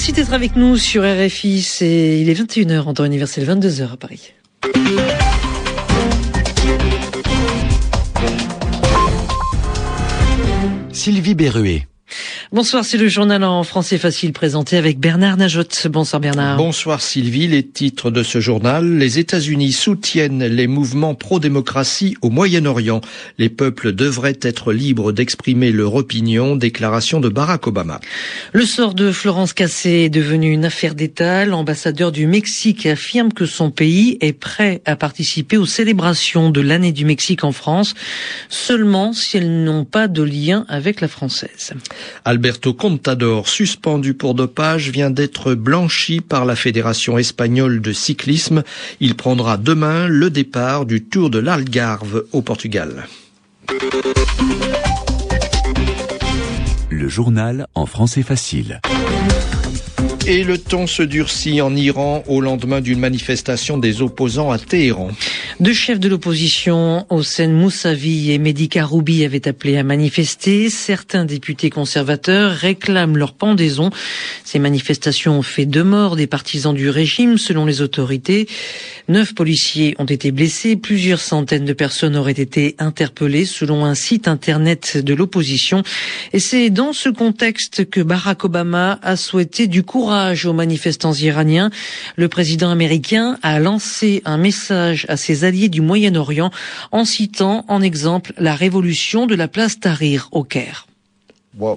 Merci d'être avec nous sur RFI. C'est, il est 21h en temps universel, 22h à Paris. Sylvie Berruet. Bonsoir, c'est le journal en français facile présenté avec Bernard Najot. Bonsoir Bernard. Bonsoir Sylvie, les titres de ce journal. Les États-Unis soutiennent les mouvements pro-démocratie au Moyen-Orient. Les peuples devraient être libres d'exprimer leur opinion, déclaration de Barack Obama. Le sort de Florence Cassé est devenu une affaire d'État. L'ambassadeur du Mexique affirme que son pays est prêt à participer aux célébrations de l'année du Mexique en France, seulement si elles n'ont pas de lien avec la française. Alberto Contador, suspendu pour dopage, vient d'être blanchi par la Fédération espagnole de cyclisme. Il prendra demain le départ du Tour de l'Algarve au Portugal. Le journal en français facile. Et le ton se durcit en Iran au lendemain d'une manifestation des opposants à Téhéran. Deux chefs de l'opposition, Hossein Moussavi et Mehdi Karoubi, avaient appelé à manifester. Certains députés conservateurs réclament leur pendaison. Ces manifestations ont fait deux morts des partisans du régime, selon les autorités. Neuf policiers ont été blessés. Plusieurs centaines de personnes auraient été interpellées, selon un site internet de l'opposition. Et c'est dans ce contexte que Barack Obama a souhaité du courage aux manifestants iraniens. Le président américain a lancé un message à ses alliés du Moyen-Orient en citant en exemple la révolution de la place Tahrir au Caire. Ce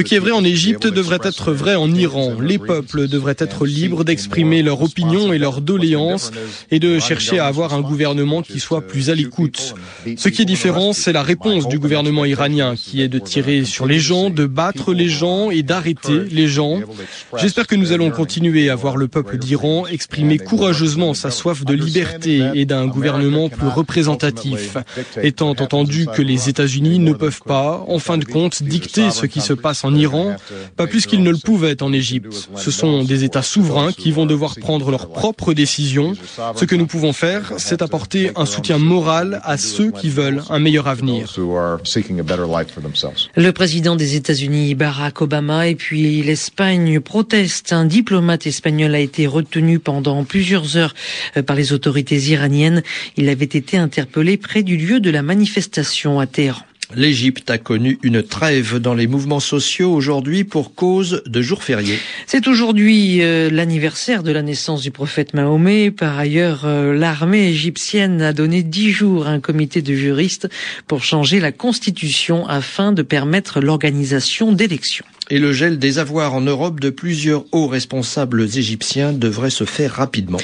qui est vrai en Égypte devrait être vrai en Iran. Les peuples devraient être libres d'exprimer leur opinion et leur doléances et de chercher à avoir un gouvernement qui soit plus à l'écoute. Ce qui est différent, c'est la réponse du gouvernement iranien qui est de tirer sur les gens, de battre les gens et d'arrêter les gens. J'espère que nous allons continuer à voir le peuple d'Iran exprimer courageusement sa soif de liberté et d'un gouvernement plus représentatif, étant entendu que les États-Unis ne peuvent pas, en fin de compte, dicter ce qui se passe en Iran, pas plus qu'ils ne le pouvaient en Égypte. Ce sont des États souverains qui vont devoir prendre leurs propres décisions. Ce que nous pouvons faire, c'est apporter un soutien moral à ceux qui veulent un meilleur avenir. Le président des États-Unis, Barack Obama, et puis l'Espagne protestent. Un diplomate espagnol a été retenu pendant plusieurs heures euh, par les autorités iraniennes. Il avait été interpellé près du lieu de la manifestation à Téhéran. L'Égypte a connu une trêve dans les mouvements sociaux aujourd'hui pour cause de jours fériés. C'est aujourd'hui euh, l'anniversaire de la naissance du prophète Mahomet. Par ailleurs, euh, l'armée égyptienne a donné dix jours à un comité de juristes pour changer la constitution afin de permettre l'organisation d'élections. Et le gel des avoirs en Europe de plusieurs hauts responsables égyptiens devrait se faire rapidement.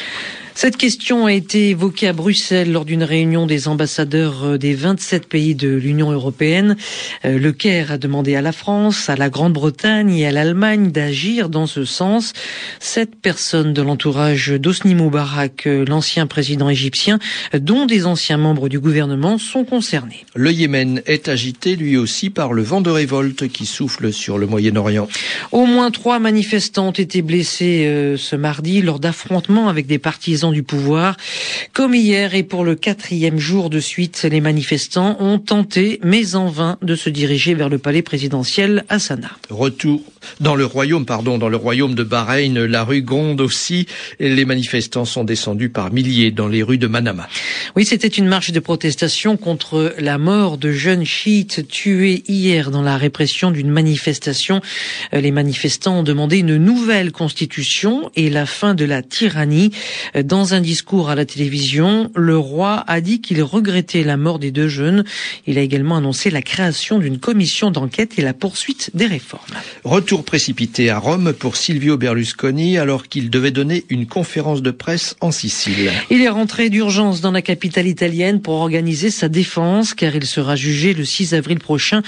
Cette question a été évoquée à Bruxelles lors d'une réunion des ambassadeurs des 27 pays de l'Union européenne. Le Caire a demandé à la France, à la Grande-Bretagne et à l'Allemagne d'agir dans ce sens. Sept personnes de l'entourage d'Osni Moubarak, l'ancien président égyptien, dont des anciens membres du gouvernement, sont concernés. Le Yémen est agité lui aussi par le vent de révolte qui souffle sur le Moyen-Orient. Au moins trois manifestants ont été blessés euh, ce mardi lors d'affrontements avec des partisans du pouvoir. Comme hier et pour le quatrième jour de suite, les manifestants ont tenté, mais en vain, de se diriger vers le palais présidentiel à Sanaa. Retour dans le royaume, pardon, dans le royaume de Bahreïn, la rue gronde aussi. Les manifestants sont descendus par milliers dans les rues de Manama. Oui, c'était une marche de protestation contre la mort de jeunes chiites tués hier dans la répression d'une manifestation. Les manifestants ont demandé une nouvelle constitution et la fin de la tyrannie. Dans un discours à la télévision, le roi a dit qu'il regrettait la mort des deux jeunes. Il a également annoncé la création d'une commission d'enquête et la poursuite des réformes. Retour précipité à Rome pour Silvio Berlusconi alors qu'il devait donner une conférence de presse en Sicile. Il est rentré d'urgence dans la capitale italienne pour organiser sa défense car il sera jugé le 6 avril prochain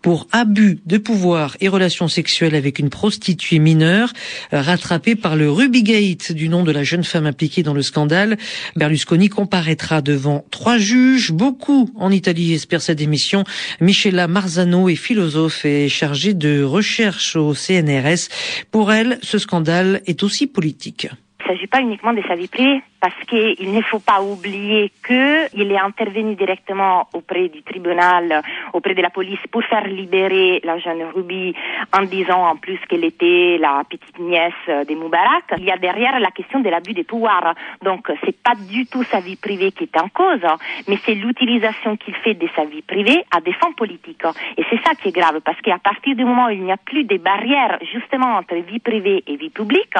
pour abus de pouvoir et relations sexuelles avec une prostituée mineure rattrapée par le Rubygate du nom de la jeune femme impliquée dans le scandale. Berlusconi comparaîtra devant trois juges. Beaucoup en Italie espèrent sa démission. Michela Marzano est philosophe et chargée de recherche au CNRS. Pour elle, ce scandale est aussi politique. Il ne s'agit pas uniquement de sa vie privée. parce qu'il ne faut pas oublier qu'il est intervenu directement auprès du tribunal, auprès de la police pour faire libérer la jeune Ruby en disant en plus qu'elle était la petite nièce des Moubarak. Il y a derrière la question de l'abus des pouvoirs. Donc c'est pas du tout sa vie privée qui est en cause, mais c'est l'utilisation qu'il fait de sa vie privée à des fins politiques. Et c'est ça qui est grave parce qu'à partir du moment où il n'y a plus de barrières justement entre vie privée et vie publique,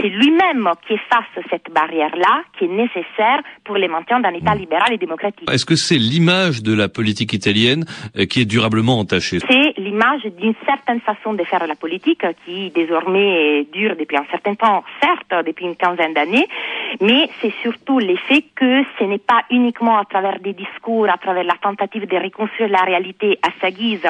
c'est lui-même qui efface cette barrière-là qui est nécessaire pour le maintien d'un État libéral et démocratique. Est-ce que c'est l'image de la politique italienne euh, qui est durablement entachée? C'est l'image d'une certaine façon de faire la politique qui désormais dure depuis un certain temps, certes depuis une quinzaine d'années, mais c'est surtout l'effet que ce n'est pas uniquement à travers des discours, à travers la tentative de reconstruire la réalité à sa guise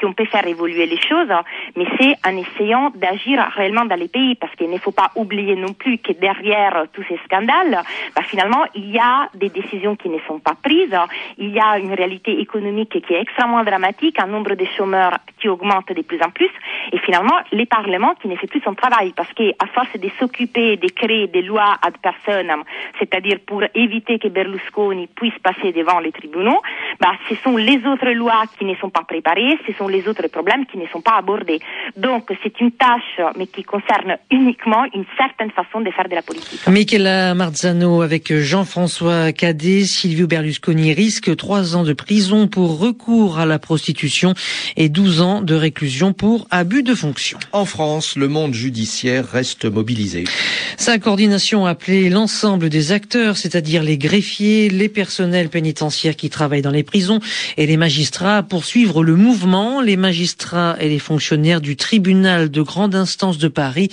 qu'on peut faire évoluer les choses, mais c'est en essayant d'agir réellement dans les pays, parce qu'il ne faut pas oublier non plus que derrière tous ces scandales, bah, finalement, il y a des décisions qui ne sont pas prises, il y a une réalité économique qui est extrêmement dramatique, un nombre de chômeurs qui augmente de plus en plus, et finalement, les parlements qui ne fait plus son travail, parce qu'à force de s'occuper de créer des lois ad personam, c'est-à-dire pour éviter que Berlusconi puisse passer devant les tribunaux, bah, ce sont les autres lois qui ne sont pas préparées, ce sont les autres problèmes qui ne sont pas abordés. Donc, c'est une tâche, mais qui concerne uniquement une certaine façon de faire la politique. Michela Marzano avec Jean-François Cadet, Silvio Berlusconi risque trois ans de prison pour recours à la prostitution et 12 ans de réclusion pour abus de fonction. En France, le monde judiciaire reste mobilisé. Sa coordination a appelé l'ensemble des acteurs, c'est-à-dire les greffiers, les personnels pénitentiaires qui travaillent dans les prisons et les magistrats à poursuivre le mouvement. Les magistrats et les fonctionnaires du tribunal de grande instance de Paris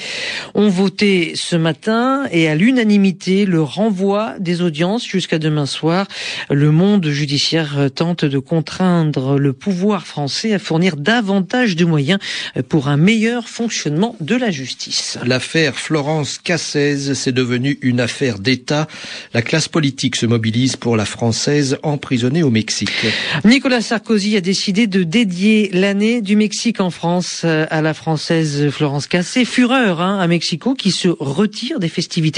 ont voté ce matin et à l'unanimité le renvoi des audiences jusqu'à demain soir. Le monde judiciaire tente de contraindre le pouvoir français à fournir davantage de moyens pour un meilleur fonctionnement de la justice. L'affaire Florence Cassez, c'est devenu une affaire d'État. La classe politique se mobilise pour la Française emprisonnée au Mexique. Nicolas Sarkozy a décidé de dédier l'année du Mexique en France à la Française Florence Cassez. Fureur hein, à Mexico qui se retire des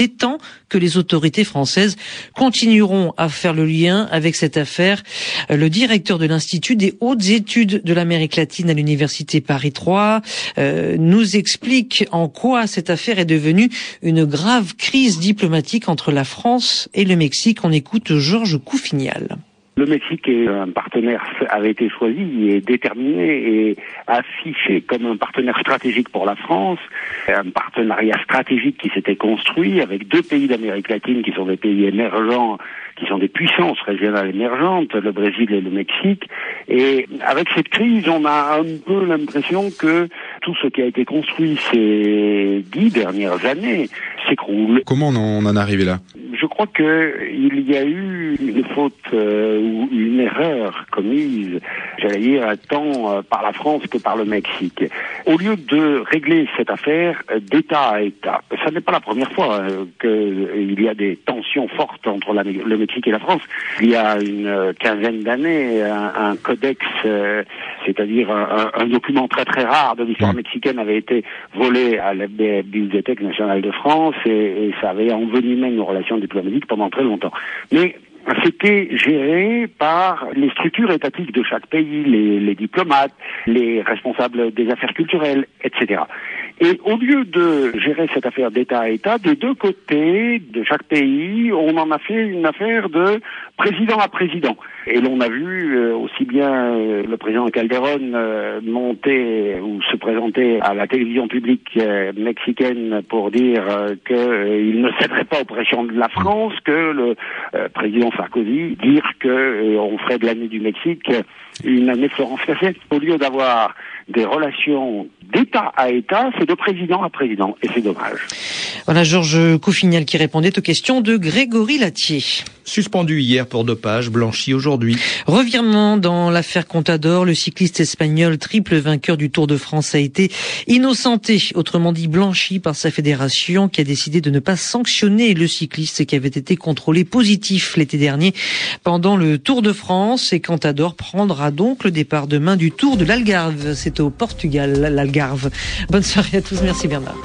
tant que les autorités françaises continueront à faire le lien avec cette affaire. Le directeur de l'Institut des hautes études de l'Amérique latine à l'Université Paris 3 euh, nous explique en quoi cette affaire est devenue une grave crise diplomatique entre la France et le Mexique. On écoute Georges Coufignal. Le Mexique est un partenaire avait été choisi et déterminé et affiché comme un partenaire stratégique pour la France, un partenariat stratégique qui s'était construit avec deux pays d'Amérique latine qui sont des pays émergents, qui sont des puissances régionales émergentes, le Brésil et le Mexique. Et avec cette crise, on a un peu l'impression que tout ce qui a été construit ces dix dernières années s'écroule. Comment on en est arrivé là? Je crois qu'il y a eu une faute euh, ou une erreur commise, j'allais dire, tant euh, par la France que par le Mexique. Au lieu de régler cette affaire d'État à État, ça n'est pas la première fois euh, qu'il y a des tensions fortes entre la, le Mexique et la France. Il y a une quinzaine d'années, un, un, codex, c'est-à-dire un, un, document très très rare de l'histoire mexicaine avait été volé à la Bibliothèque nationale de France et, et ça avait envenimé pendant très longtemps. Mais c'était géré par les structures étatiques de chaque pays, les, diplomates, les responsables des affaires culturelles, etc. Et au lieu de gérer cette affaire d'État à État, de deux côtés de chaque pays, on en a fait une affaire de président à président. Et l'on a vu euh, aussi bien euh, le président Calderon euh, monter ou se présenter à la télévision publique mexicaine pour dire qu'il ne céderait pas aux pressions de la France que le président Sarkozy dire qu'on ferait de l'année du Mexique une année Florence. Au lieu d'avoir des relations d'État à État, c'est de président à président, et c'est dommage. Voilà Georges Coufignal qui répondait aux questions de Grégory Latier. Suspendu hier pour dopage, blanchi aujourd'hui. Revirement dans l'affaire Contador, le cycliste espagnol triple vainqueur du Tour de France a été innocenté, autrement dit blanchi par sa fédération qui a décidé de ne pas sanctionner le cycliste qui avait été contrôlé positif l'été dernier pendant le Tour de France et Contador prendra donc le départ demain du Tour de l'Algarve. C'est au Portugal, l'Algarve. Bonne soirée à tous. Merci Bernard.